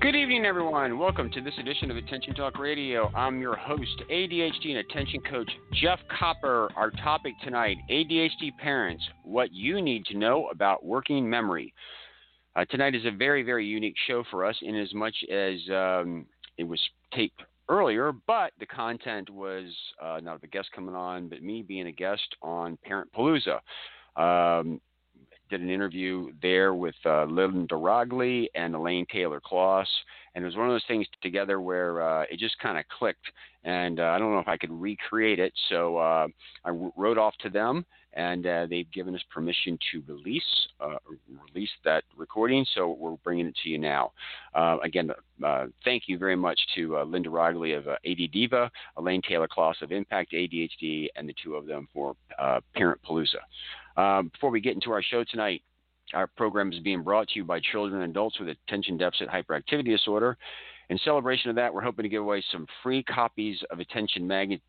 Good evening, everyone. Welcome to this edition of Attention Talk Radio. I'm your host, ADHD and attention coach Jeff Copper. Our topic tonight ADHD parents, what you need to know about working memory. Uh, tonight is a very, very unique show for us in as much as um, it was taped earlier, but the content was uh, not the guest coming on, but me being a guest on Parent Palooza. Um, did an interview there with uh, Linda Roggli and Elaine Taylor Klaus, and it was one of those things together where uh, it just kind of clicked. And uh, I don't know if I could recreate it, so uh, I w- wrote off to them, and uh, they've given us permission to release uh, release that recording. So we're bringing it to you now. Uh, again, thank you very much to Linda Roggli of ADDiva, Elaine Taylor Klaus of Impact ADHD, and the two of them for Parent Palooza. Um, before we get into our show tonight, our program is being brought to you by children and adults with attention deficit hyperactivity disorder. In celebration of that, we're hoping to give away some free copies of Attention Magazine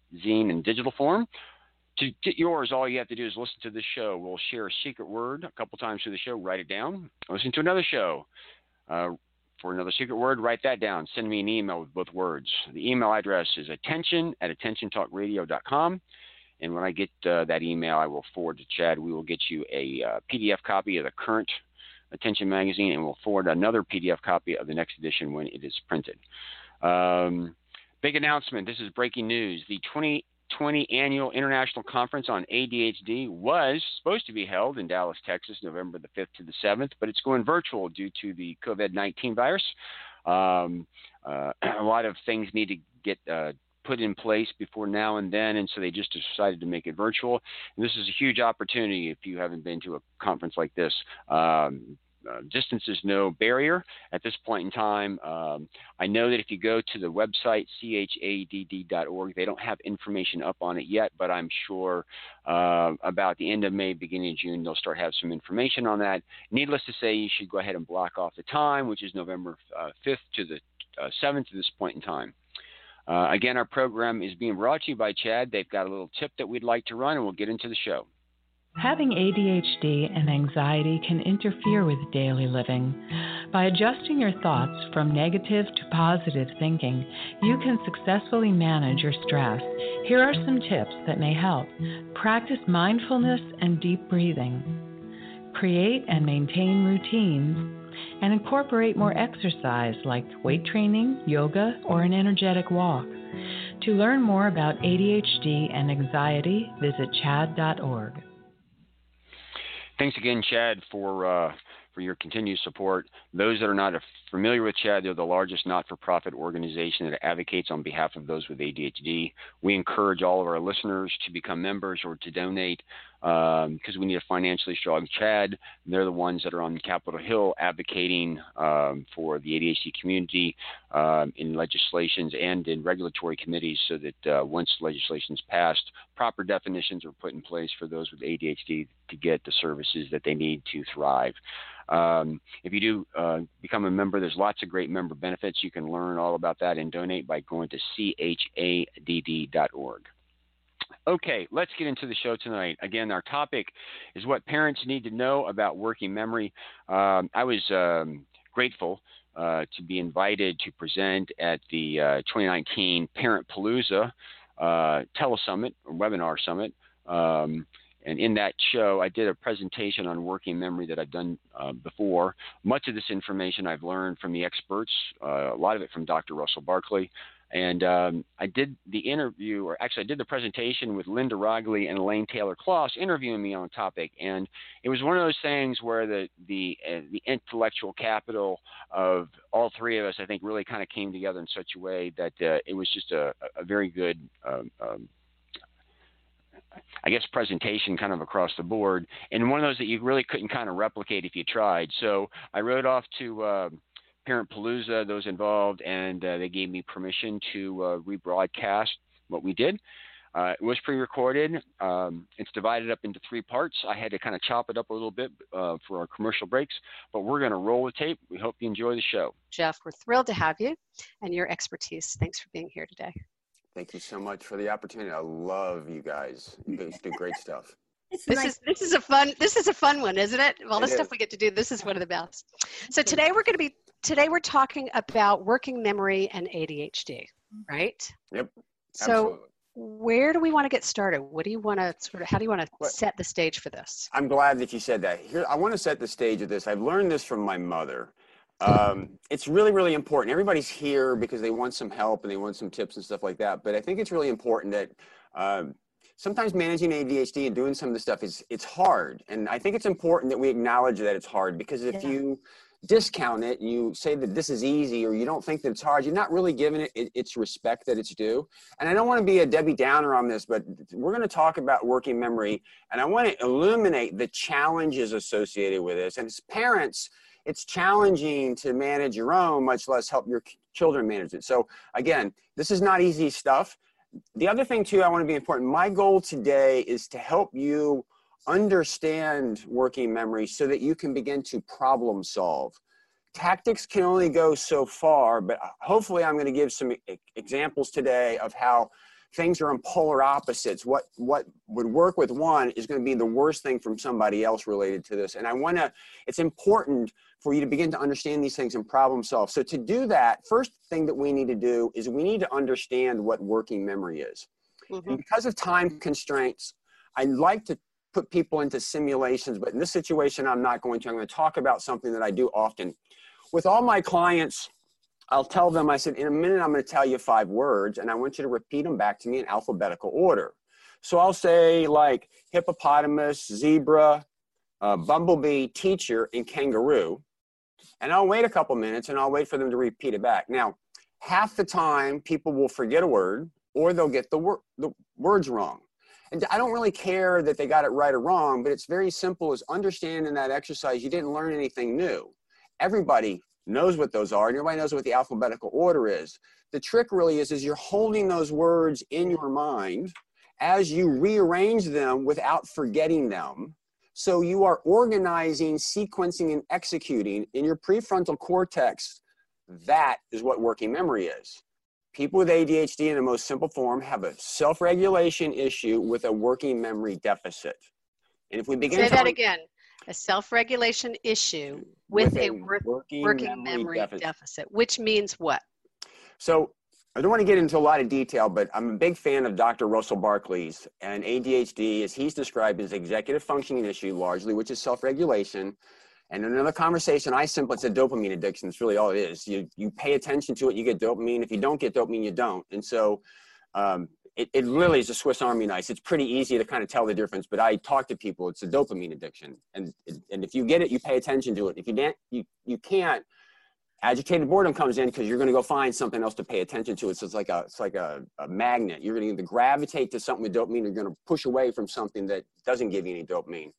in digital form. To get yours, all you have to do is listen to this show. We'll share a secret word a couple times through the show. Write it down. Listen to another show. Uh, for another secret word, write that down. Send me an email with both words. The email address is attention at attentiontalkradio.com. And when I get uh, that email, I will forward to CHADD. We will get you a uh, PDF copy of the current Attention magazine, and we'll forward another PDF copy of the next edition when it is printed. Um, big announcement this is breaking news. The 2020 Annual International Conference on ADHD was supposed to be held in Dallas, Texas, November the 5th to the 7th, but it's going virtual due to the COVID 19 virus. Um, uh, a lot of things need to get uh, put in place before now and then, and so they just decided to make it virtual. And this is a huge opportunity if you haven't been to a conference like this. Um, uh, distance is no barrier at this point in time. Um, I know that if you go to the website chadd.org, they don't have information up on it yet, but I'm sure uh, about the end of May, beginning of June, they'll start have some information on that. Needless to say, you should go ahead and block off the time, which is November uh, 5th to the 7th uh, at this point in time. Uh, again, our program is being brought to you by CHADD. They've got a little tip that we'd like to run, and we'll get into the show. Having ADHD and anxiety can interfere with daily living. By adjusting your thoughts from negative to positive thinking, you can successfully manage your stress. Here are some tips that may help. Practice mindfulness and deep breathing. Create and maintain routines and incorporate more exercise like weight training, yoga, or an energetic walk. To learn more about ADHD and anxiety, visit chadd.org. Thanks again, CHADD, for uh, for your continued support. Those that are not familiar with CHADD, they're the largest not for profit organization that advocates on behalf of those with ADHD. We encourage all of our listeners to become members or to donate because um, we need a financially strong CHADD. They're the ones that are on Capitol Hill advocating um, for the ADHD community um, in legislations and in regulatory committees so that uh, once legislation is passed, proper definitions are put in place for those with ADHD to get the services that they need to thrive. Um, if you do uh, become a member, there's lots of great member benefits. You can learn all about that and donate by going to chadd.org. Okay, let's get into the show tonight. Again, our topic is what parents need to know about working memory. Um, I was um, grateful uh, to be invited to present at the uh, 2019 Parent Palooza uh, Telesummit or Webinar Summit. Um, and in that show, I did a presentation on working memory that I've done uh, before. Much of this information I've learned from the experts, uh, a lot of it from Dr. Russell Barkley. And um, I did the interview, or actually, I did the presentation with Linda Roggli and Elaine Taylor Klaus interviewing me on topic. And it was one of those things where the the uh, the intellectual capital of all three of us, I think, really kind of came together in such a way that uh, it was just a, a very good um, um, I guess presentation kind of across the board, and one of those that you really couldn't kind of replicate if you tried. So I wrote off to uh, Parent Palooza, those involved, and uh, they gave me permission to uh, rebroadcast what we did. Uh, it was pre-recorded. Um, it's divided up into three parts. I had to kind of chop it up a little bit uh, for our commercial breaks, but we're going to roll the tape. We hope you enjoy the show. Jeff, we're thrilled to have you and your expertise. Thanks for being here today. Thank you so much for the opportunity. I love you guys. You guys do great stuff. It's this nice. is this is a fun this is a fun one, isn't it? All the stuff we get to do, this is one of the best. So today we're going to be today we're talking about working memory and ADHD, right? Yep. So absolutely. where do we want to get started? What do you want to sort of how do you want to set the stage for this? I'm glad that you said that. Here I want to set the stage of this. I've learned this from my mother. Um, it's really, really important. Everybody's here because they want some help and they want some tips and stuff like that. But I think it's really important that um, sometimes managing ADHD and doing some of the stuff is it's hard. And I think it's important that we acknowledge that it's hard because if yeah. you discount it, you say that this is easy or you don't think that it's hard, you're not really giving it its respect that it's due. And I don't want to be a Debbie Downer on this, but we're going to talk about working memory and I want to illuminate the challenges associated with this. And as parents, it's challenging to manage your own, much less help your children manage it. So again, this is not easy stuff. The other thing too, I want to be important. My goal today is to help you understand working memory so that you can begin to problem solve. Tactics can only go so far, but uh, hopefully I'm going to give some examples today of how things are in polar opposites. What what would work with one is going to be the worst thing from somebody else related to this. And I want to. It's important for you to begin to understand these things and problem solve. So to do that, first thing that we need to do is we need to understand what working memory is. Mm-hmm. And because of time constraints, I like to put people into simulations, but in this situation, I'm not going to. I'm going to talk about something that I do often. With all my clients, I'll tell them, I said, in a minute, I'm going to tell you five words, and I want you to repeat them back to me in alphabetical order. So I'll say, like, hippopotamus, zebra, uh, bumblebee, teacher, and kangaroo. And I'll wait a couple minutes and I'll wait for them to repeat it back. Now, half the time, people will forget a word or they'll get the, wor- the words wrong. And I don't really care that they got it right or wrong, but it's very simple as understanding that exercise, you didn't learn anything new. Everybody knows what those are and everybody knows what the alphabetical order is. The trick really is, is you're holding those words in your mind as you rearrange them without forgetting them. So you are organizing, sequencing, and executing in your prefrontal cortex. That is what working memory is. People with ADHD in the most simple form have a self-regulation issue with a working memory deficit. And if we begin say that again, a self-regulation issue with, with a, a working, working, memory, deficit. deficit, which means what? So I don't want to get into a lot of detail, but I'm a big fan of Dr. Russell Barkley's and ADHD, as he's described as executive functioning issue largely, which is self-regulation. And in another conversation, I simply said dopamine addiction. It's really all it is. You you pay attention to it, you get dopamine. If you don't get dopamine, you don't. And so um, it, it really is a Swiss Army knife. It's pretty easy to kind of tell the difference, but I talk to people, it's a dopamine addiction. And, and if you get it, you pay attention to it. If you can't, you, you can't, agitated boredom comes in because you're going to go find something else to pay attention to. It's, it's like a, it's like a, a magnet. You're going to gravitate to something with dopamine, you're going to push away from something that doesn't give you any dopamine.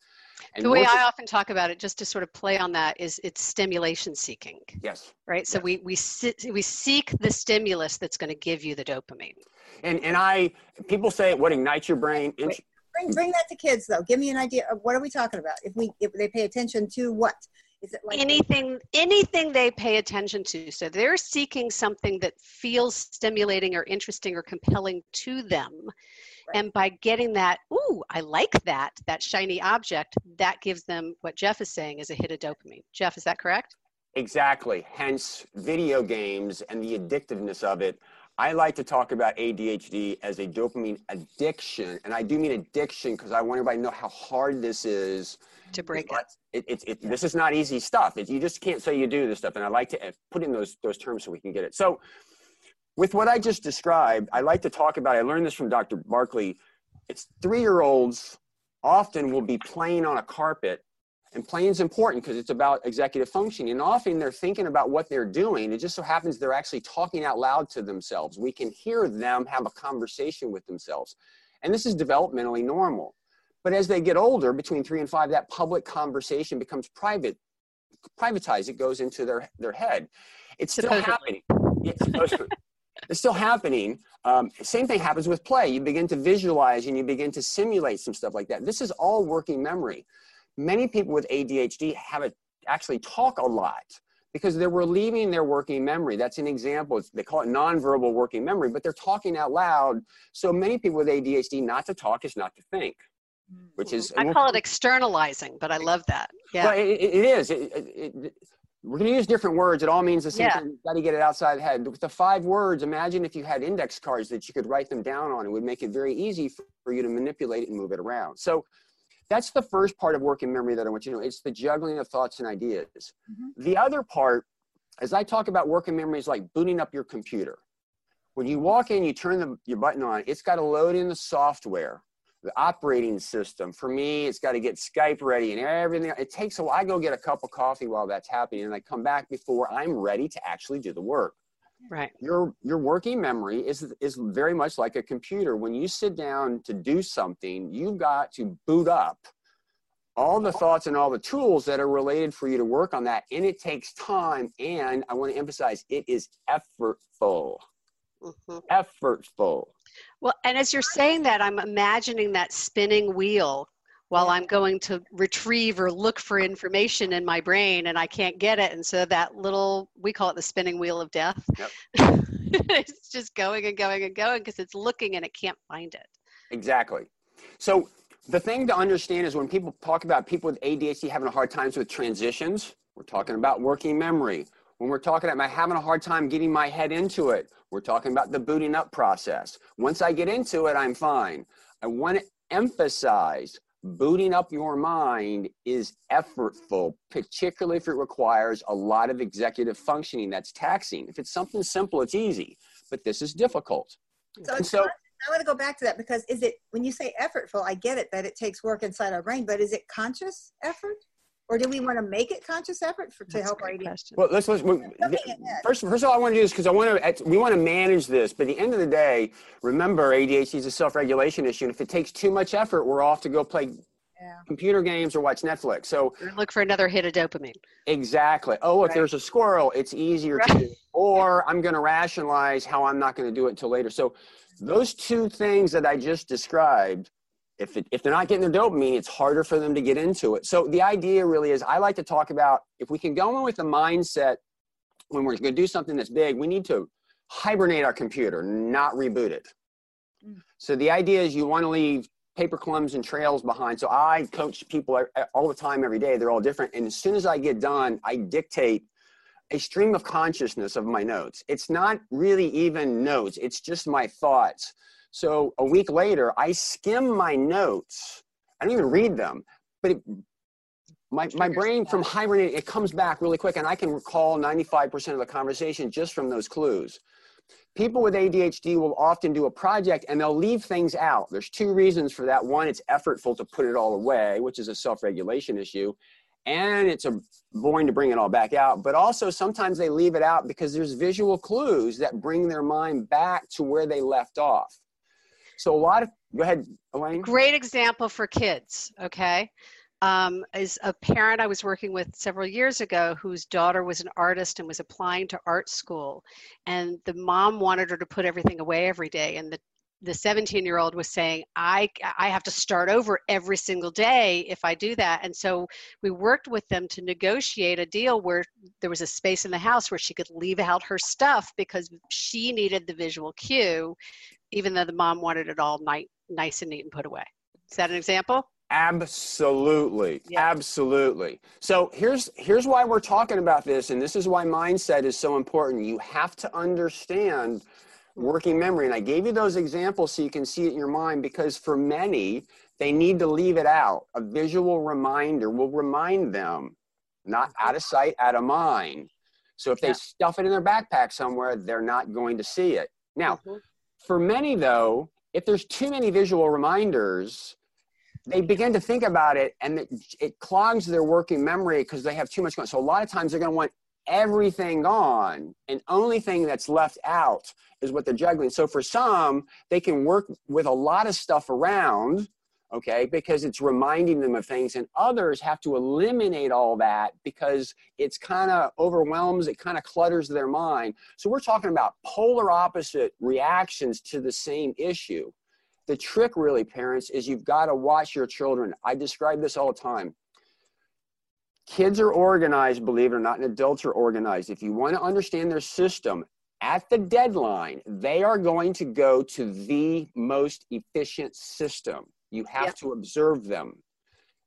And the way I often talk about it, just to sort of play on that, is it's stimulation seeking. Yes. Right. So yes. we we we seek the stimulus that's going to give you the dopamine. And and I people say what ignites your brain. Wait, bring bring that to kids though. Give me an idea of what are we talking about? If we if they pay attention to what? Is it like anything anything they pay attention to? So they're seeking something that feels stimulating or interesting or compelling to them. Right. And by getting that, ooh, I like that, that shiny object, that gives them what Jeff is saying is a hit of dopamine. Jeff, is that correct? Exactly. Hence, video games and the addictiveness of it. I like to talk about ADHD as a dopamine addiction. And I do mean addiction because I want everybody to know how hard this is to break it. it, it, This is not easy stuff. It, you just can't say you do this stuff. And I like to uh, put in those, those terms so we can get it. So, with what I just described, I like to talk about, I learned this from Dr. Barkley. It's three year olds often will be playing on a carpet, and playing is important because it's about executive functioning. And often they're thinking about what they're doing. It just so happens they're actually talking out loud to themselves. We can hear them have a conversation with themselves. And this is developmentally normal. But as they get older, between three and five, that public conversation becomes private, privatized. It goes into their, their head. It's still happening. It's it's still happening. Um, same thing happens with play. You begin to visualize and you begin to simulate some stuff like that. This is all working memory. Many people with ADHD have it actually talk a lot because they're relieving their working memory. That's an example. It's, they call it nonverbal working memory, but they're talking out loud. So many people with ADHD, not to talk is not to think, which is. I call it externalizing, but I love that. Yeah. Well, it, it is. It, it, we're going to use different words. It all means the same Yeah. thing. You've got to get it outside the head. With the five words, imagine if you had index cards that you could write them down on. It would make it very easy for, for you to manipulate it and move it around. So that's the first part of working memory that I want you to know. It's the juggling of thoughts and ideas. Mhm. The other part, as I talk about working memory, is like booting up your computer. When you walk in, you turn the, your button on, it's got to load in the software, the operating system. For me, it's got to get Skype ready and everything. It takes a while. I go get a cup of coffee while that's happening, and I come back before I'm ready to actually do the work Right. your your working memory is is very much like a computer. When you sit down to do something you've got to boot up all the thoughts and all the tools that are related for you to work on that and it takes time and i want to emphasize it is effortful. Hmm effortful. Well, and as you're saying that, I'm imagining that spinning wheel while I'm going to retrieve or look for information in my brain and I can't get it. And so that little, we call it the spinning wheel of death. it's just going and going and going because it's looking and it can't find it. Exactly. So the thing to understand is when people talk about people with ADHD having a hard times with transitions, we're talking about working memory. When we're talking about having a hard time getting my head into it, we're talking about the booting up process. Once I get into it, I'm fine. I want to emphasize booting up your mind is effortful, particularly if it requires a lot of executive functioning that's taxing. If it's something simple, it's easy, but this is difficult. So, And so- I want to go back to that because is it when you say effortful? I get it that it takes work inside our brain, but is it conscious effort, or do we want to make it conscious effort for to That's help our great ADHD? question. Well, let's, let's we- Looking at that. first. First of all, I want to do this because I want to. We want to manage this, but at the end of the day, remember ADHD is a self-regulation issue, and if it takes too much effort, we're off to go play Yeah. computer games or watch Netflix. So Or look for another hit of dopamine. exactly. Oh, look, Right. there's a squirrel. It's easier to. Or I'm going to rationalize how I'm not going to do it until later. So those two things that I just described. If, it, if they're not getting their dopamine, it's harder for them to get into it. So the idea really is I like to talk about if we can go in with the mindset when we're going to do something that's big, we need to hibernate our computer, not reboot it. Mm. So the idea is you want to leave paper clumps and trails behind. So I coach people all the time, every day. They're all different. And as soon as I get done, I dictate a stream of consciousness of my notes. It's not really even notes, it's just my thoughts. So a week later, I skim my notes. I don't even read them, but it, my, my brain from hibernating, it comes back really quick, and I can recall 95% of the conversation just from those clues. People with ADHD will often do a project and they'll leave things out. There's two reasons for that. One, it's effortful to put it all away, which is a self regulation issue. And it's a boring to bring it all back out. But also, sometimes they leave it out because there's visual clues that bring their mind back to where they left off. So, a lot of, go ahead, Elaine. Great example for kids, okay? Um, is a parent I was working with several years ago whose daughter was an artist and was applying to art school. And the mom wanted her to put everything away every day. And the the 17 year old was saying I, I have to start over every single day if i do that and so we worked with them to negotiate a deal where there was a space in the house where she could leave out her stuff because she needed the visual cue even though the mom wanted it all night, nice and neat and put away is that an example Absolutely. Yeah. Absolutely. So here's here's why we're talking about this and this is why mindset is so important. You have to understand working memory and I gave you those examples so you can see it in your mind because for many they need to leave it out. A visual reminder will remind them not out of sight, out of mind. So if they Yeah. stuff it in their backpack somewhere, they're not going to see it. Now, Mhm. for many though, if there's too many visual reminders, they begin to think about it and it, it clogs their working memory because they have too much going. So a lot of times they're going to want everything gone and only thing that's left out is what they're juggling. So for some, they can work with a lot of stuff around, okay because it's reminding them of things and others have to eliminate all that because it's kind of overwhelms it kind of clutters their mind. So we're talking about polar opposite reactions to the same issue. The trick really parents is you've got to watch your children. I describe this all the time kids are organized believe it or not and adults are organized if you want to understand their system at the deadline they are going to go to the most efficient system you have to observe them.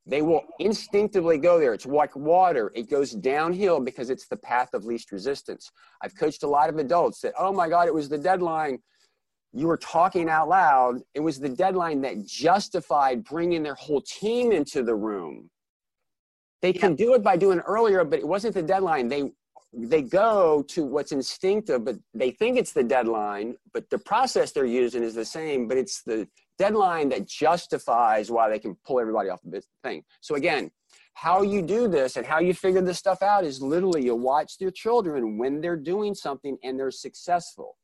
They will instinctively go there. It's like water. It goes downhill because it's the path of least resistance. I've coached a lot of adults that, oh my God, it was the deadline. You were talking out loud. It was the deadline that justified bringing their whole team into the room. They can do it by doing it earlier, but it wasn't the deadline. They they go to what's instinctive, but they think it's the deadline, but the process they're using is the same, but it's the deadline that justifies why they can pull everybody off the thing. So again, how you do this and how you figure this stuff out is literally you watch your children when they're doing something and they're successful.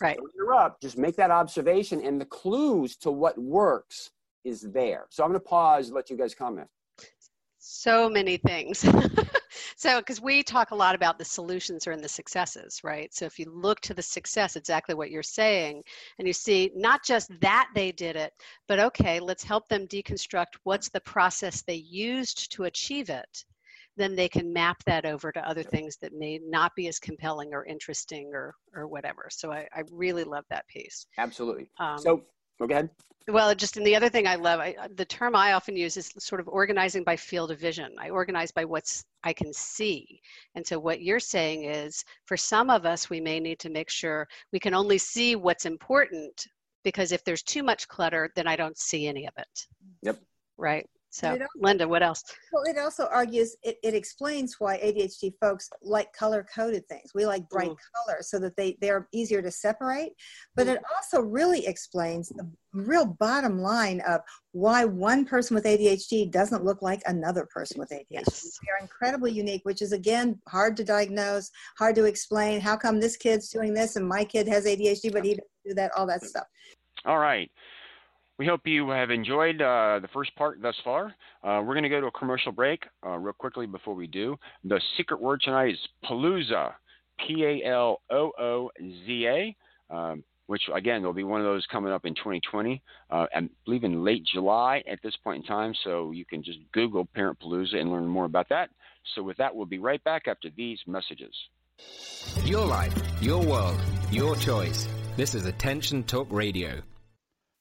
Right. Don't interrupt, just make that observation and the clues to what works is there. So I'm going to pause, let you guys comment. So many things. So, because we talk a lot about the solutions are in the successes, right? So, if you look to the success, exactly what you're saying, and you see not just that they did it, but okay, let's help them deconstruct what's the process they used to achieve it then they can map that over to other things that may not be as compelling or interesting or or whatever. So I, I really love that piece. Absolutely. Um, so go ahead. Well, just and the other thing I love, I, the term I often use is sort of organizing by field of vision. I organize by what's I can see. And so what you're saying is for some of us, we may need to make sure we can only see what's important because if there's too much clutter, then I don't see any of it. Yep. Right. So, Linda, what else? Well, it also argues, it, it explains why ADHD folks like color coded things. We like bright mm. colors so that they, they're easier to separate. But mm. it also really explains the real bottom line of why one person with ADHD doesn't look like another person with ADHD. Yes. They are incredibly unique, which is again hard to diagnose, hard to explain. How come this kid's doing this and my kid has ADHD, but he doesn't do that, all that stuff. All right. We hope you have enjoyed uh, the first part thus far. Uh, we're going to go to a commercial break uh, real quickly before we do. The secret word tonight is Palooza, P A L O O Z A, um, which again will be one of those coming up in 2020. Uh, I believe in late July at this point in time. So you can just Google Parent Palooza and learn more about that. So with that, we'll be right back after these messages. Your life, your world, your choice. This is Attention Talk Radio.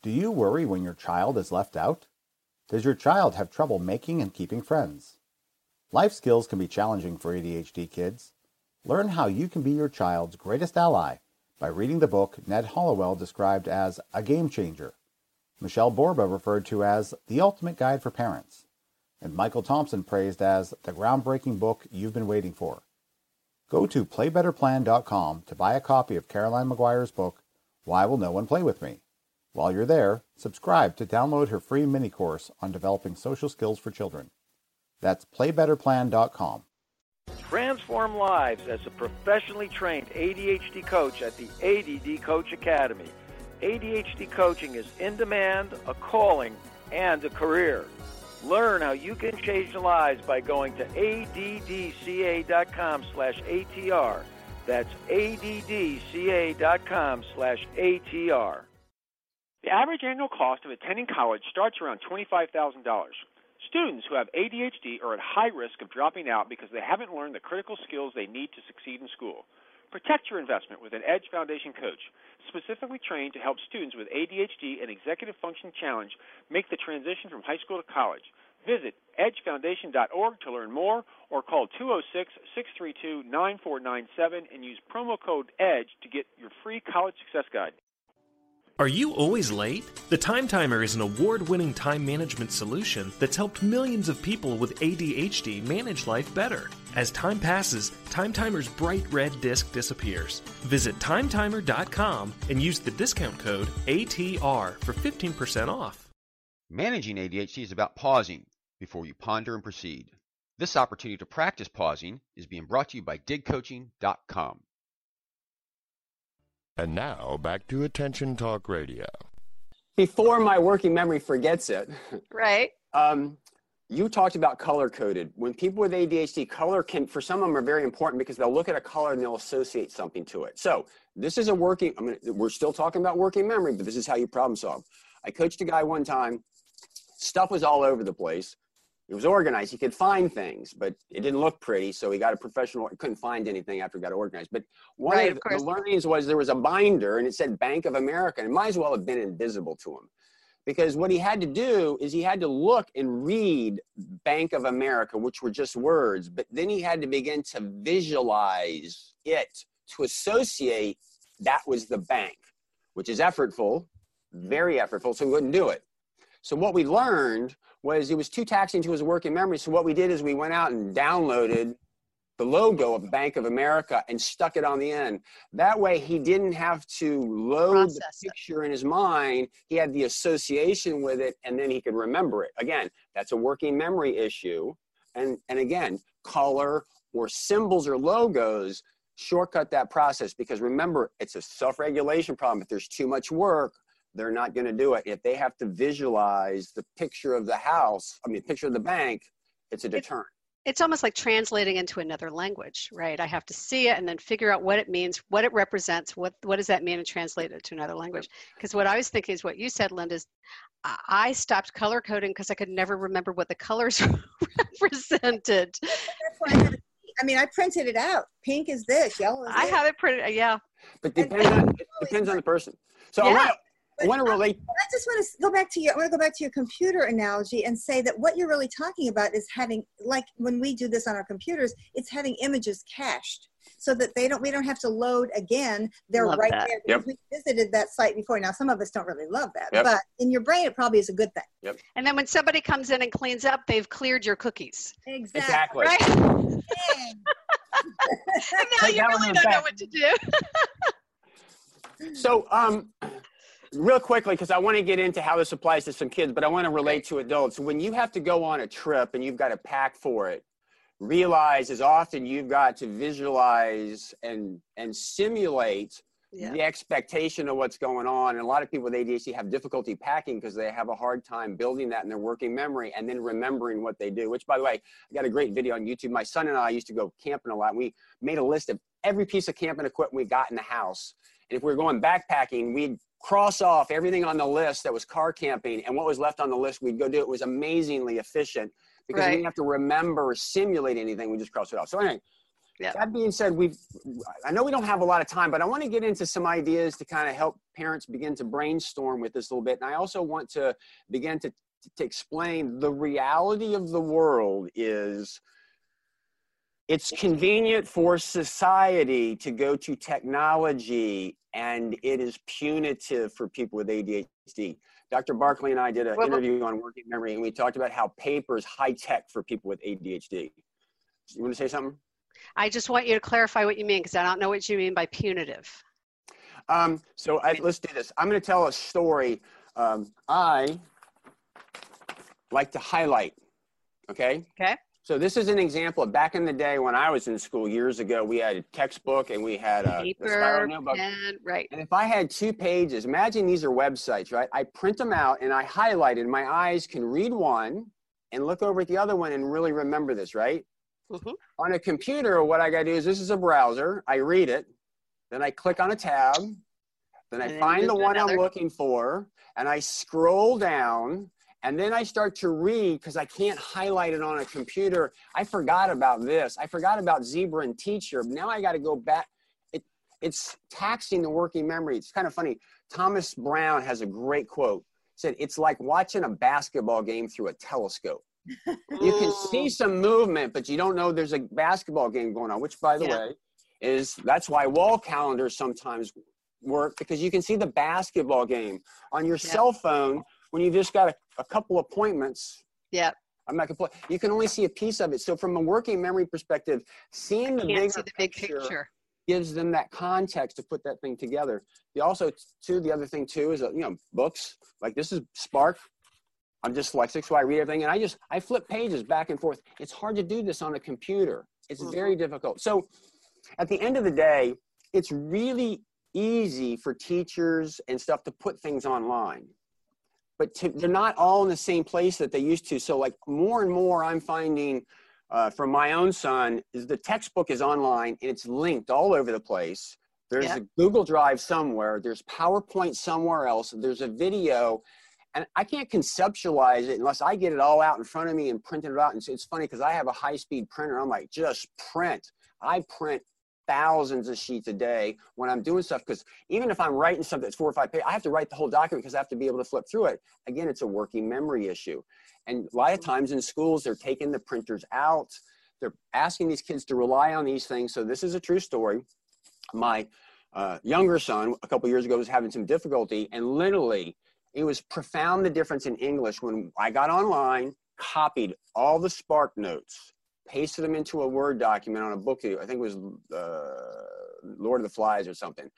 Do you worry when your child is left out? Does your child have trouble making and keeping friends? Life skills can be challenging for ADHD kids. Learn how you can be your child's greatest ally by reading the book Ned Hallowell described as a game changer, Michelle Borba referred to as the ultimate guide for parents, and Michael Thompson praised as the groundbreaking book you've been waiting for. Go to playbetterplan.com to buy a copy of Caroline Maguire's book, Why Will No One Play With Me? While you're there, subscribe to download her free mini course on developing social skills for children. That's playbetterplan.com. Transform lives as a professionally trained ADHD coach at the ADD Coach Academy. ADHD coaching is in demand, a calling, and a career. Learn how you can change lives by going to addca.com slash ATR. That's addca.com slash ATR. The average annual cost of attending college starts around $25,000. Students who have ADHD are at high risk of dropping out because they haven't learned the critical skills they need to succeed in school. Protect your investment with an Edge Foundation coach, specifically trained to help students with ADHD and executive function challenge make the transition from high school to college. Visit edgefoundation.org to learn more or call 206 632 9497 and use promo code EDGE to get your free college success guide. Are you always late? The Time Timer is an award winning time management solution that's helped millions of people with ADHD manage life better. As time passes, Time Timer's bright red disc disappears. Visit timetimer.com and use the discount code ATR for 15% off. Managing ADHD is about pausing before you ponder and proceed. This opportunity to practice pausing is being brought to you by before my working memory forgets it. Right. Um, you talked about color coded. When people with ADHD, color can, for some of them, are very important because they'll look at a color and they'll associate something to it. So this is a working. I mean, we're still talking about working memory, but this is how you problem solve. I coached a guy one time. Stuff was all over the place. It was organized. He could find things, but it didn't look pretty. So he got a professional. Couldn't find anything after he got organized. But one Right, of, of the learnings was there was a binder and it said Bank of America, and it might as well have been invisible to him because what he had to do is he had to look and read Bank of America, which were just words, but then he had to begin to visualize it to associate that was the bank, which is effortful, very effortful, so he wouldn't do it. So what we learned was it was too taxing to his working memory. So what we did is we went out and downloaded the logo of Bank of America and stuck it on the end. That way he didn't have to load Process the it. picture in his mind. He had the association with it and then he could remember it. Again, that's a working memory issue. And, and again, color or symbols or logos shortcut that process because remember, it's a self-regulation problem. If there's too much work, they're not going to do it. If they have to visualize the picture of the house, I mean, picture of the bank, it's a deterrent. It's almost like translating into another language, right? I have to see it and then figure out what it means, what it represents, what what does that mean, and translate it to another language. Because what I was thinking is what you said, Linda. Is I- I stopped color coding because I could never remember what the colors represented. That's why I have. I mean, I printed it out. Pink is this, yellow is I this. have it printed. Yeah. But depends on, it depends on the person. So Yeah. want to I want to relate. I just want to go back to your. I want to go back to your computer analogy and say that what you're really talking about is having, like when we do this on our computers, it's having images cached so that they don't. We don't have to load again. They're Love right that. there. Yep. because We visited that site before. Now some of us don't really love that, Yep. but in your brain, it probably is a good thing. Yep. And then when somebody comes in and cleans up, they've cleared your cookies. Exactly. Right? and now Take you really don't know what to do. So, um, real quickly, because I want to get into how this applies to some kids, but I want to relate to adults. When you have to go on a trip and you've got to pack for it, realize as often you've got to visualize and and simulate Yeah. the expectation of what's going on. And a lot of people with ADHD have difficulty packing because they have a hard time building that in their working memory and then remembering what they do. Which, by the way, I got a great video on YouTube. My son and I used to go camping a lot. We made a list of every piece of camping equipment we got in the house. And if we were going backpacking, we'd cross off everything on the list that was car camping, and what was left on the list, we'd go do. It was amazingly efficient because we didn't have to remember or simulate anything. We just cross it off. So anyway, Yeah. that being said, we've I know we don't have a lot of time, but I want to get into some ideas to kind of help parents begin to brainstorm with this a little bit. And I also want to begin to, to explain the reality of the world is it's convenient for society to go to technology and it is punitive for people with ADHD. Dr. Barkley and I did an Well, interview on working memory and we talked about how paper is high tech for people with ADHD. You want to say something? I just want you to clarify what you mean because I don't know what you mean by punitive. Um, so I, let's do this. I'm going to tell a story. Um, I like to highlight. Okay. Okay. So this is an example of back in the day when I was in school years ago. We had a textbook and we had a, a spiral Paper, notebook. pen, right. And if I had two pages, imagine these are websites, right? I print them out and I highlight it. My eyes can read one and look over at the other one and really remember this, right? Mhm. On a computer, what I got to do is this is a browser. I read it, then I click on a tab, then I And find the one I'm looking for, and I scroll down, and then I start to read because I can't highlight it on a computer. I forgot about this. I forgot about Zebra and Teacher. Now I got to go back. It, it's taxing the working memory. It's kind of funny. Thomas Brown has a great quote. Said it's like watching a basketball game through a telescope. You can see some movement, but you don't know there's a basketball game going on, which by the Yeah. way, is that's why wall calendars sometimes work because you can see the basketball game on your Yeah. cell phone when you just got a, a couple appointments. Yeah. I'm not gonna. You can only see a piece of it. So from a working memory perspective, seeing the bigger see the big picture, picture. gives them that context to put that thing together. The also too the other thing too is uh, you know books like this is Spark. I'm dyslexic, so I read everything, and I just I flip pages back and forth. It's hard to do this on a computer. It's very difficult. So, at the end of the day, it's really easy for teachers and stuff to put things online. But to, they're not all in the same place that they used to. So like more and more, I'm finding uh, from my own son is the textbook is online and it's linked all over the place. There's Yeah. a Google Drive somewhere. There's PowerPoint somewhere else. There's a video, and I can't conceptualize it unless I get it all out in front of me and print it out. And so it's funny because I have a high-speed printer. I'm like, just print. I print thousands of sheets a day when I'm doing stuff because even if I'm writing something that's four or five pages, I have to write the whole document because I have to be able to flip through it. Again, it's a working memory issue. And a lot of times in schools, they're taking the printers out. They're asking these kids to rely on these things. So this is a true story. My uh, younger son, a couple years ago, was having some difficulty, and literally, it was profound the difference in English when I got online, copied all the Spark notes, pasted them into a Word document on a book. I think it was uh, Lord of the Flies or something.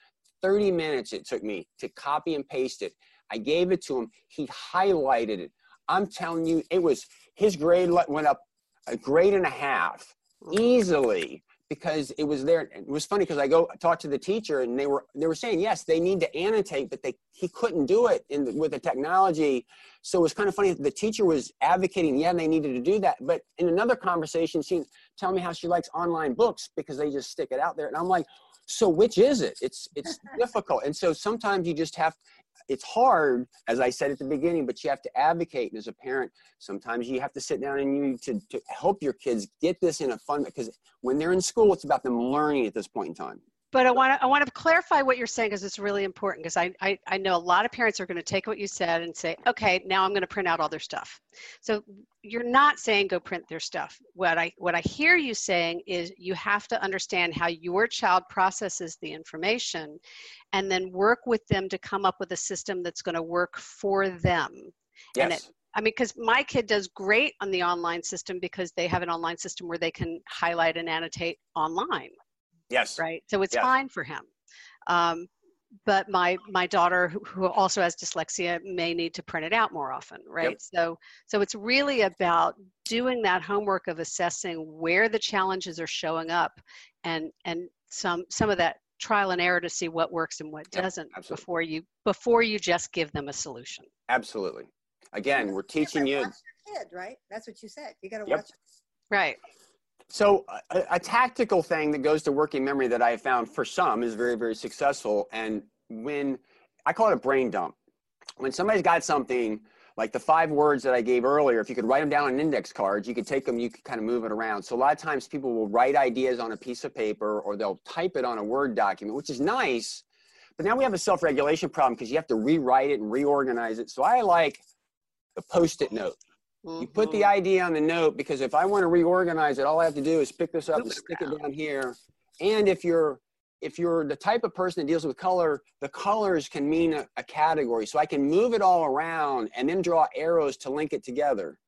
30 minutes it took me to copy and paste it. I gave it to him. He highlighted it. I'm telling you, it was his grade went up a grade and a half easily because it was there. It was funny because I go talk to the teacher and they were they were saying yes they need to annotate, but they he couldn't do it in the, with the technology. So it was kind of funny. The teacher was advocating, yeah, they needed to do that. But in another conversation, she telling me how she likes online books because they just stick it out there, and I'm like, so which is it? It's it's difficult, and so sometimes you just have. It's hard, as I said at the beginning, but you have to advocate. And as a parent, sometimes you have to sit down and you to, to help your kids get this in a fun because when they're in school, it's about them learning at this point in time. But I want to I want to clarify what you're saying because it's really important because I, I I know a lot of parents are going to take what you said and say, okay, now I'm going to print out all their stuff. So you're not saying go print their stuff. What I what I hear you saying is you have to understand how your child processes the information, and then work with them to come up with a system that's going to work for them. And it, Yes. I mean, because my kid does great on the online system because they have an online system where they can highlight and annotate online Yes. right? So it's Yes. fine for him. Um, but my my daughter, who, who also has dyslexia, may need to print it out more often, right? So so it's really about doing that homework of assessing where the challenges are showing up, and and some some of that trial and error to see what works and what Yep, doesn't absolutely. before you before you just give them a solution. Absolutely. Again, we're teaching you. Watch your kid, right? That's what you said. You got to Yep. watch. Right. So a, a tactical thing that goes to working memory that I found for some is very, very successful. And when I call it a brain dump, when somebody's got something like the five words that I gave earlier, if you could write them down on index cards, you could take them, you could kind of move it around. So a lot of times people will write ideas on a piece of paper or they'll type it on a Word document, which is nice. But now we have a self-regulation problem because you have to rewrite it and reorganize it. So I like the post-it note. You put the idea on the note because if I want to reorganize it, all I have to do is pick this up and stick it down here. And if you're if you're the type of person that deals with color, the colors can mean a, a category. So I can move it all around and then draw arrows to link it together.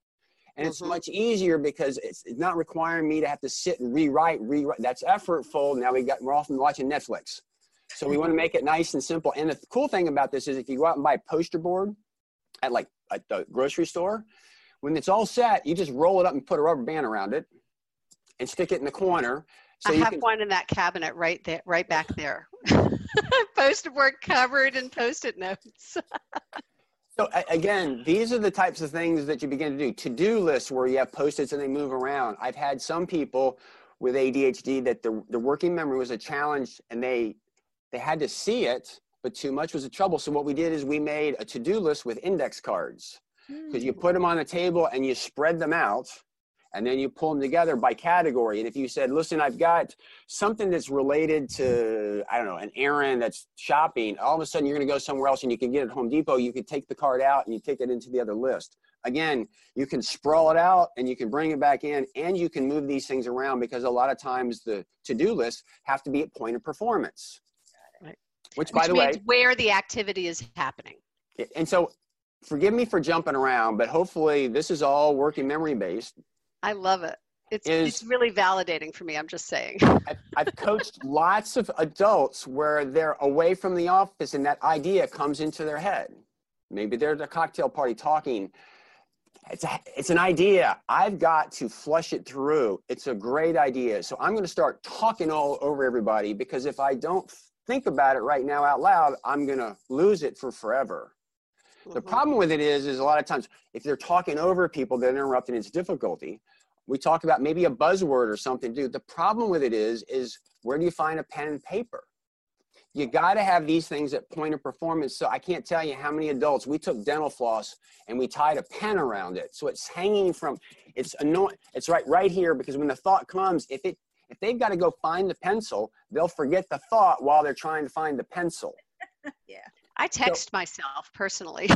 And it's much easier because it's, it's not requiring me to have to sit and rewrite, rewrite. That's effortful. Now we got we're often watching Netflix. So we want to make it nice and simple. And the cool thing about this is if you go out and buy a poster board at like at the grocery store, when it's all set, you just roll it up and put a rubber band around it and stick it in the corner. So I you have can, one in that cabinet right there, right back there. Poster board covered in post-it notes. So again, these are the types of things that you begin to do. To-do lists where you have post-its and they move around. I've had some people with ADHD that the, the working memory was a challenge and they they had to see it, but too much was a trouble. So what we did is we made a to-do list with index cards. Because hmm. you put them on the table and you spread them out and then you pull them together by category. And if you said, listen, I've got something that's related to, I don't know, an errand that's shopping, all of a sudden you're going to go somewhere else and you can get it at Home Depot, you could take the card out and you take it into the other list. Again, you can sprawl it out and you can bring it back in and you can move these things around because a lot of times the to do lists have to be at point of performance. Right. Which, by Which the means way, where the activity is happening. and so forgive me for jumping around, but hopefully this is all working memory based. I love it. It's, Is- it's really validating for me. I'm just saying. I've, I've coached lots of adults where they're away from the office and that idea comes into their head. Maybe they're at a cocktail party talking. It's, a, it's an idea. I've got to flush it through. It's a great idea. So I'm going to start talking all over everybody because if I don't think about it right now out loud, I'm going to lose it for forever. The mm-hmm. problem with it is, is a lot of times if they're talking over people, they're interrupting. It's difficulty. We talk about maybe a buzzword or something. Dude, the problem with it is, is where do you find a pen and paper? You got to have these things at point of performance. So I can't tell you how many adults we took dental floss and we tied a pen around it, so it's hanging from. It's annoying. It's right right here because when the thought comes, if it if they've got to go find the pencil, they'll forget the thought while they're trying to find the pencil. yeah. I text so, myself personally.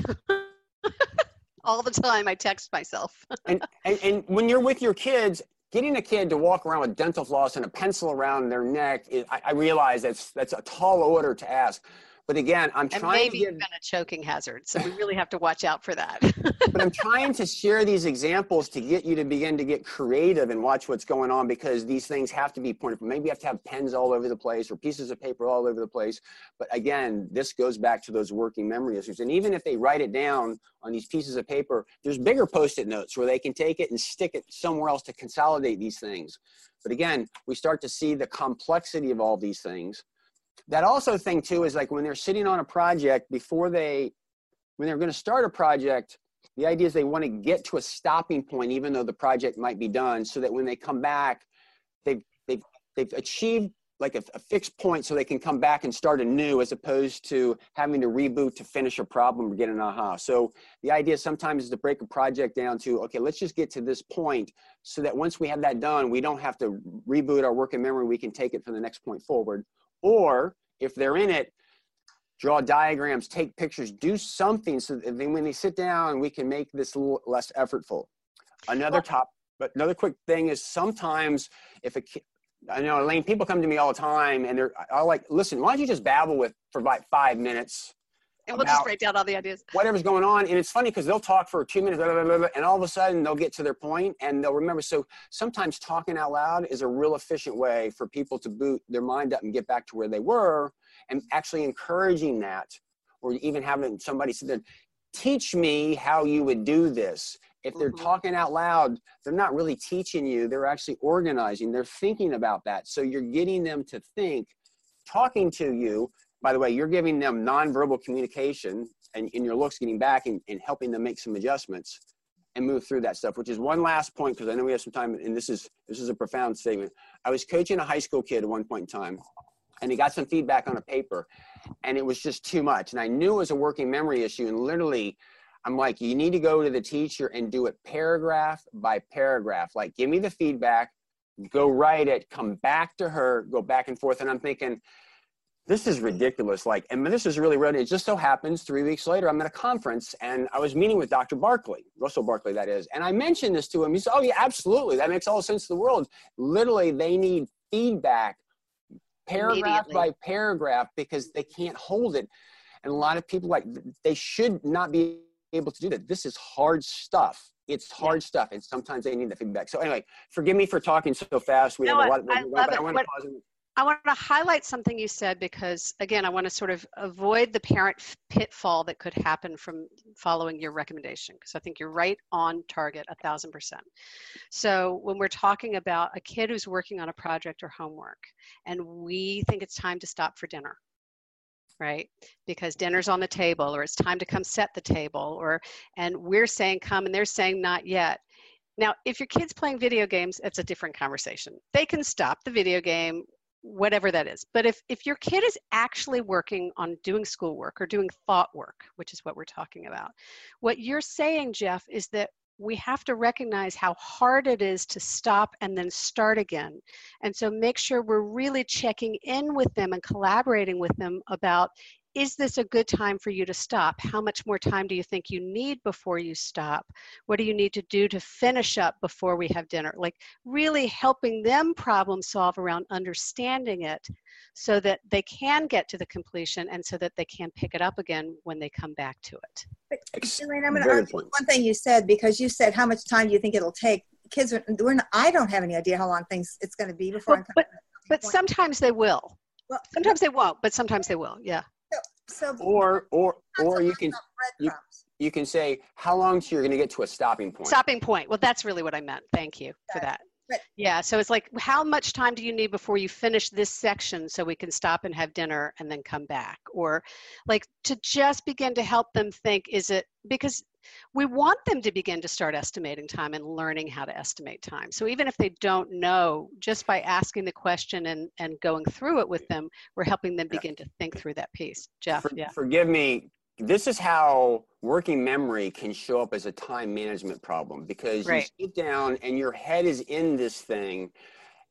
All the time I text myself. and, and and when you're with your kids, getting a kid to walk around with dental floss and a pencil around their neck, is, I, I realize that's that's a tall order to ask. But again, I'm and trying maybe to get even a choking hazard. So we really have to watch out for that. but I'm trying to share these examples to get you to begin to get creative and watch what's going on because these things have to be pointed. Maybe you have to have pens all over the place or pieces of paper all over the place. But again, this goes back to those working memory issues. And even if they write it down on these pieces of paper, there's bigger post-it notes where they can take it and stick it somewhere else to consolidate these things. But again, we start to see the complexity of all these things that also thing too is like when they're sitting on a project before they when they're going to start a project the idea is they want to get to a stopping point even though the project might be done so that when they come back they've they've they've achieved like a, a, fixed point so they can come back and start anew as opposed to having to reboot to finish a problem or get an aha. So the idea sometimes is to break a project down to, okay, let's just get to this point so that once we have that done, we don't have to reboot our working memory. We can take it from the next point forward. Or if they're in it, draw diagrams, take pictures, do something so that then when they sit down, we can make this a little less effortful. Another top, but another quick thing is sometimes if a kid, I know Elaine, people come to me all the time and they're, I like, listen, why don't you just babble with for like five minutes we'll just write down all the ideas. Whatever's going on. And it's funny because they'll talk for two minutes, blah, blah, blah, and all of a sudden they'll get to their point and they'll remember. So sometimes talking out loud is a real efficient way for people to boot their mind up and get back to where they were and actually encouraging that or even having somebody sit there, teach me how you would do this. If they're mm-hmm. talking out loud, they're not really teaching you, they're actually organizing, they're thinking about that. So you're getting them to think, talking to you by the way, you're giving them nonverbal communication and in your looks getting back and, and helping them make some adjustments and move through that stuff, which is one last point, because I know we have some time, and this is this is a profound statement. I was coaching a high school kid at one point in time, and he got some feedback on a paper, and it was just too much. And I knew it was a working memory issue, and literally, I'm like, you need to go to the teacher and do it paragraph by paragraph. Like, give me the feedback, go write it, come back to her, go back and forth. And I'm thinking, this is ridiculous. Like, and this is really real. It just so happens three weeks later, I'm at a conference and I was meeting with Dr. Barkley, Russell Barkley, that is. And I mentioned this to him. He said, Oh, yeah, absolutely. That makes all the sense in the world. Literally, they need feedback paragraph by paragraph because they can't hold it. And a lot of people, like, they should not be able to do that. This is hard stuff. It's hard yeah. stuff. And sometimes they need the feedback. So, anyway, forgive me for talking so fast. We no, have a lot I, I love it. I want to pause I want to highlight something you said because, again, I want to sort of avoid the parent pitfall that could happen from following your recommendation because I think you're right on target a thousand percent. So, when we're talking about a kid who's working on a project or homework and we think it's time to stop for dinner, right? Because dinner's on the table or it's time to come set the table or and we're saying come and they're saying not yet. Now if your kid's playing video games it's a different conversation. They can stop the video game whatever that is. But if, if your kid is actually working on doing schoolwork or doing thought work, which is what we're talking about, what you're saying, Jeff, is that we have to recognize how hard it is to stop and then start again. And so make sure we're really checking in with them and collaborating with them about is this a good time for you to stop? How much more time do you think you need before you stop? What do you need to do to finish up before we have dinner? Like really helping them problem solve around understanding it so that they can get to the completion and so that they can pick it up again when they come back to it. But, Elaine, I'm going to argue one thing you said because you said how much time do you think it'll take? Kids, are, we're not, I don't have any idea how long things it's going to be before. Well, but but sometimes they will. Well, sometimes they won't, but sometimes they will. Yeah. So or or or you can you, you can say how long till you're going to get to a stopping point. Stopping point. Well, that's really what I meant. Thank you for that. yeah. So it's like, how much time do you need before you finish this section so we can stop and have dinner and then come back? Or like to just begin to help them think, is it because we want them to begin to start estimating time and learning how to estimate time. So even if they don't know, just by asking the question and, and going through it with them, we're helping them begin to think through that piece. Jeff, For, yeah. Forgive me. This is how working memory can show up as a time management problem because Right. you sit down and your head is in this thing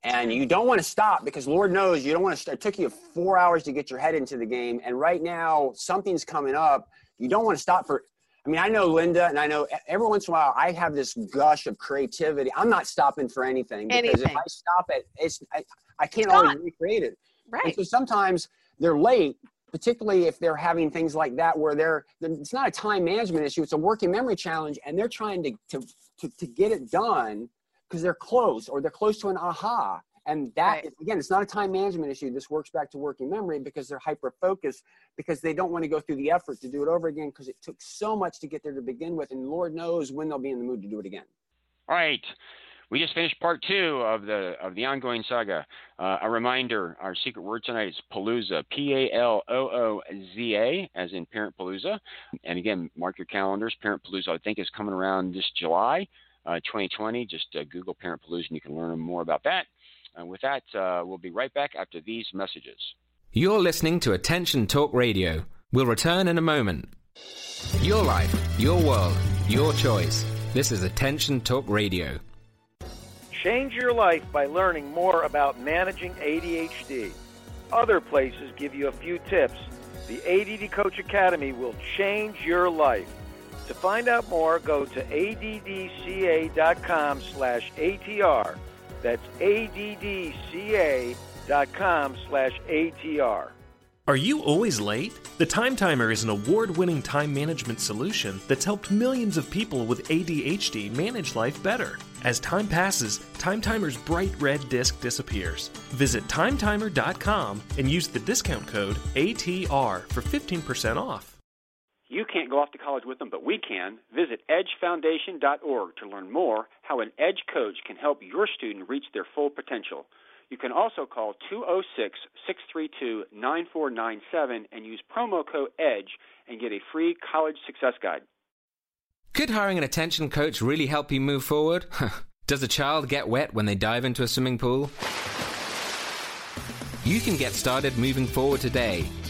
and you don't want to stop because Lord knows you don't want to start. It took you four hours to get your head into the game. And right now, something's coming up. You don't want to stop for. I mean, I know Linda, and I know every once in a while I have this gush of creativity. I'm not stopping for anything because if I stop it, it's I, I can't always recreate it. And Right. so sometimes they're late, particularly if they're having things like that where they're, they're- it's not a time management issue, it's a working memory challenge, and they're trying to to to, to get it done because they're close or they're close to an aha. And that Right. again, it's not a time management issue. This works back to working memory because they're hyper focused because they don't want to go through the effort to do it over again because it took so much to get there to begin with, and Lord knows when they'll be in the mood to do it again. All right. We just finished part two of the of the ongoing saga. Uh, a reminder: our secret word tonight is Palooza, P-A-L-O-O-Z-A, as in Parent Palooza. And again, mark your calendars. Parent Palooza, I think, is coming around this July, uh, 2020. Just uh, Google Parent Palooza, and you can learn more about that. And with that, uh, we'll be right back after these messages. You're listening to Attention Talk Radio. We'll return in a moment. Your life, your world, your choice. This is Attention Talk Radio. Change your life by learning more about managing ADHD. Other places give you a few tips. The ADD Coach Academy will change your life. To find out more, go to addca.com slash ATR. That's addca.com slash ATR. Are you always late? The Time Timer is an award winning time management solution that's helped millions of people with ADHD manage life better. As time passes, Time Timer's bright red disc disappears. Visit timetimer.com and use the discount code ATR for 15% off. You can't go off to college with them, but we can. Visit edgefoundation.org to learn more how an Edge coach can help your student reach their full potential. You can also call 206 632 9497 and use promo code EDGE and get a free college success guide. Could hiring an attention coach really help you move forward? Does a child get wet when they dive into a swimming pool? You can get started moving forward today.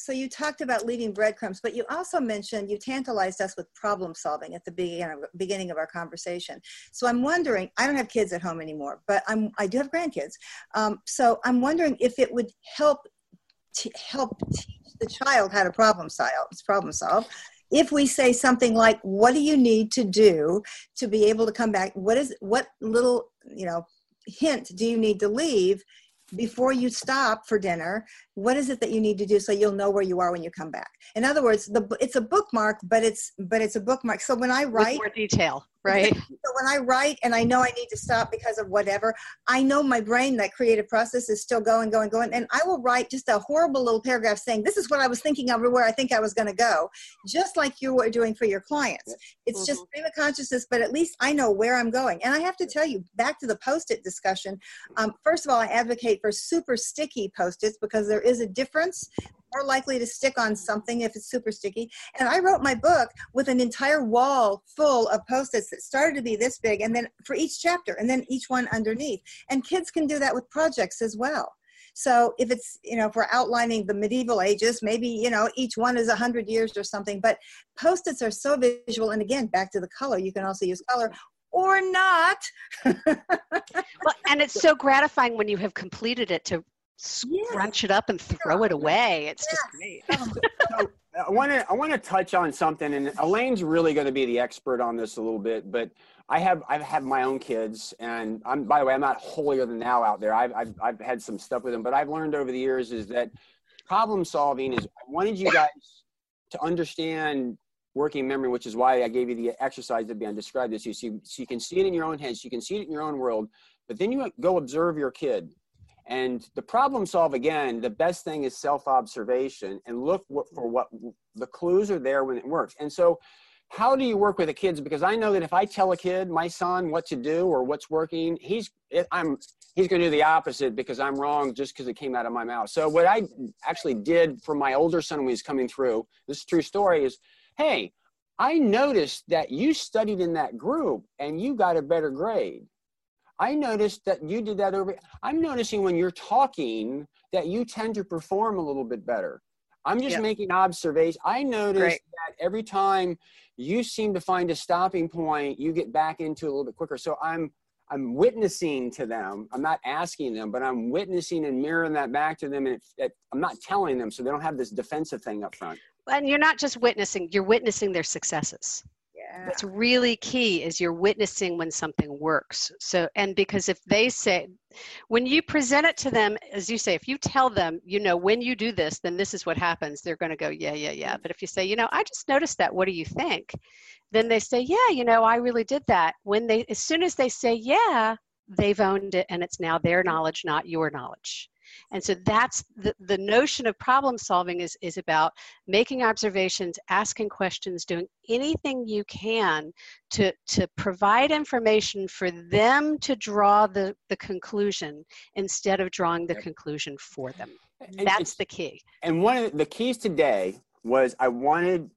So you talked about leaving breadcrumbs, but you also mentioned you tantalized us with problem solving at the beginning beginning of our conversation. So I'm wondering, I don't have kids at home anymore, but I'm I do have grandkids. Um, so I'm wondering if it would help to help teach the child how to problem solve. Problem solve. If we say something like, "What do you need to do to be able to come back? What is what little you know hint do you need to leave?" Before you stop for dinner what is it that you need to do so you'll know where you are when you come back? In other words the it's a bookmark but it's but it's a bookmark. So when i With write more detail, right? so when i write and i know i need to stop because of whatever i know my brain that creative process is still going going going. And i will write just a horrible little paragraph saying this is what i was thinking of where i think i was going to go just like you were doing for your clients. It's just stream of consciousness but at least i know where i'm going. And i have to tell you back to the post-it discussion um, first of all i advocate for super sticky post-its because there is a difference more likely to stick on something if it's super sticky. And I wrote my book with an entire wall full of post-its that started to be this big, and then for each chapter, and then each one underneath. And kids can do that with projects as well. So if it's, you know, if we're outlining the medieval ages, maybe, you know, each one is 100 years or something. But post-its are so visual. And again, back to the color, you can also use color or not. well, and it's so gratifying when you have completed it to scrunch it up and throw it away. It's just great. so I want to I want to touch on something, and Elaine's really going to be the expert on this a little bit. But I have I've had my own kids, and I'm by the way I'm not holier than thou out there. I've I've, I've had some stuff with them, but I've learned over the years is that problem solving is. I wanted you guys to understand working memory, which is why I gave you the exercise that I described this. You see, so you can see it in your own head, so you can see it in your own world, but then you go observe your kid. And the problem solve again, the best thing is self-observation and look for what the clues are there when it works. And so how do you work with the kids? Because I know that if I tell a kid, my son, what to do or what's working, he's I'm he's going to do the opposite because I'm wrong just because it came out of my mouth. So what I actually did for my older son when he was coming through, this is true story, is hey, I noticed that you studied in that group and you got a better grade. I noticed that you did that over. I'm noticing when you're talking that you tend to perform a little bit better. I'm just yep. making observations. I noticed Great. that every time you seem to find a stopping point, you get back into a little bit quicker. So I'm I'm witnessing to them. I'm not asking them, but I'm witnessing and mirroring that back to them. And it, it, I'm not telling them, so they don't have this defensive thing up front. And you're not just witnessing; you're witnessing their successes yeah. what's really key is you're witnessing when something works. So and because if they say when you present it to them as you say if you tell them you know when you do this then this is what happens they're going to go yeah yeah yeah. But if you say you know i just noticed that what do you think? Then they say yeah you know i really did that. When they as soon as they say yeah they've owned it and it's now their knowledge not your knowledge and so that's the, the notion of problem solving is, is about making observations, asking questions, doing anything you can to, to provide information for them to draw the, the conclusion instead of drawing the conclusion for them. That's the key. And one of the keys today was I wanted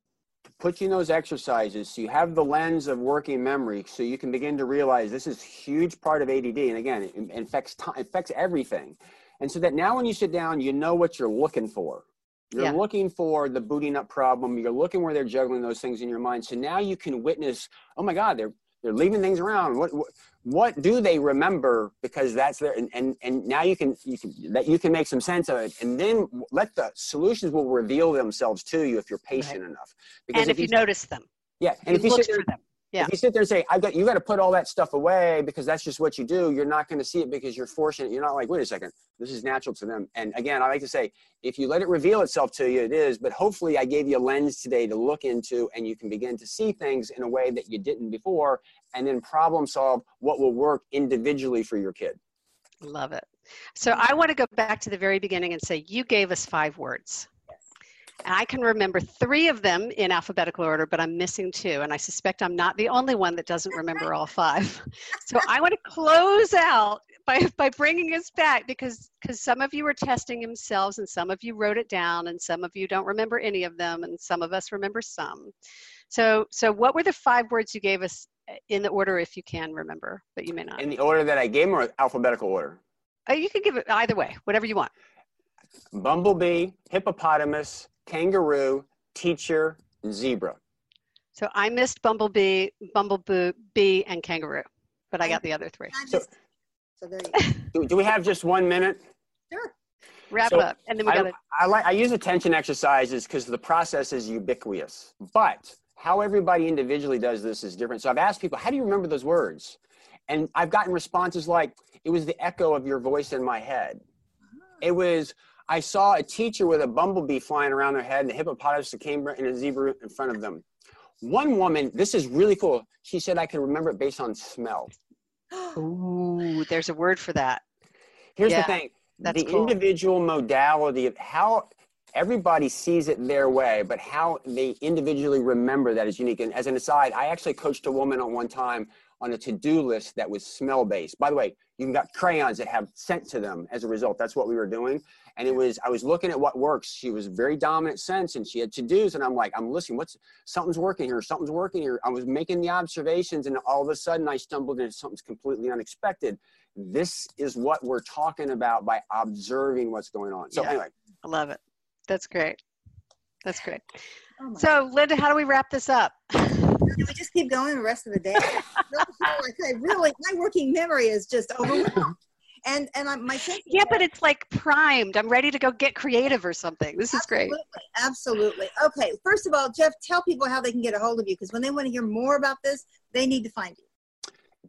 to put you in those exercises so you have the lens of working memory so you can begin to realize this is a huge part of ADD. And again, it affects time, affects everything. And so that now when you sit down, you know what you're looking for. You're yeah. looking for the booting up problem. You're looking where they're juggling those things in your mind. So now you can witness, oh my God, they're they're leaving things around. What what, what do they remember? Because that's there, and, and and now you can you can that you can make some sense of it, and then let the solutions will reveal themselves to you if you're patient right. enough. Because and if, if you, you, notice them. Yeah, and if you look sit there, yeah. If you sit there and say, "I've got," you got to put all that stuff away because that's just what you do. You're not going to see it because you're forcing it. You're not like, "Wait a second, this is natural to them." And again, I like to say, if you let it reveal itself to you, it is. But hopefully, I gave you a lens today to look into, and you can begin to see things in a way that you didn't before, and then problem solve what will work individually for your kid. Love it. So I want to go back to the very beginning and say, you gave us five words. I can remember three of them in alphabetical order, but I'm missing two. And I suspect I'm not the only one that doesn't remember all five. So I want to close out by, by bringing us back because because some of you are testing themselves and some of you wrote it down and some of you don't remember any of them and some of us remember some. So so what were the five words you gave us eh, in the order if you can remember, but you may not? In the order that I gave them or alphabetical order? Uh, you can give it either way, whatever you want. Bumblebee, hippopotamus, kangaroo, teacher, zebra. So I missed bumblebee, bumblebee, bee, and kangaroo, but I got the other three. So, so there you go. do, do we have just one minute? Sure. Wrap so up, and then we got to. I, like I use attention exercises because the process is ubiquitous, but how everybody individually does this is different. So I've asked people, how do you remember those words? And I've gotten responses like, it was the echo of your voice in my head. Ah. It was, I saw a teacher with a bumblebee flying around their head and a hippopotamus that came in a zebra in front of them. One woman, this is really cool. She said I could remember it based on smell. Ooh, there's a word for that. Here's yeah, the thing the cool. individual modality of how everybody sees it their way, but how they individually remember that is unique. And as an aside, I actually coached a woman on one time on a to-do list that was smell based. By the way, you can got crayons that have scent to them as a result. That's what we were doing. And it was, I was looking at what works. She was very dominant sense and she had to-dos and I'm like, I'm listening, what's, something's working here, something's working here. I was making the observations and all of a sudden I stumbled into something completely unexpected. This is what we're talking about by observing what's going on. So yeah, anyway. I love it. That's great. That's great. Oh so Linda, how do we wrap this up? Can we just keep going the rest of the day? Like I really, my working memory is just overwhelmed. And and I'm, my yeah, but it's like primed. I'm ready to go get creative or something. This is great. Absolutely. Okay. First of all, Jeff, tell people how they can get a hold of you because when they want to hear more about this, they need to find you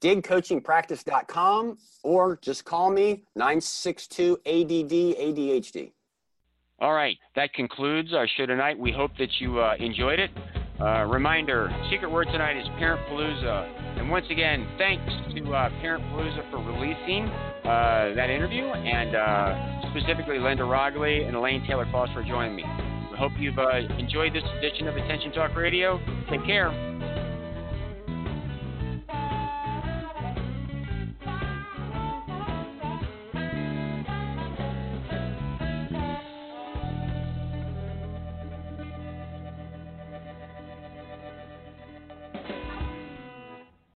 digcoachingpractice.com or just call me 962 ADD ADHD. All right, that concludes our show tonight. We hope that you uh, enjoyed it. Uh, reminder secret word tonight is Parent Palooza. And once again, thanks to uh, Parent Palooza for releasing uh, that interview, and uh, specifically Linda Roggli and Elaine Taylor Klaus for joining me. We hope you've uh, enjoyed this edition of Attention Talk Radio. Take care.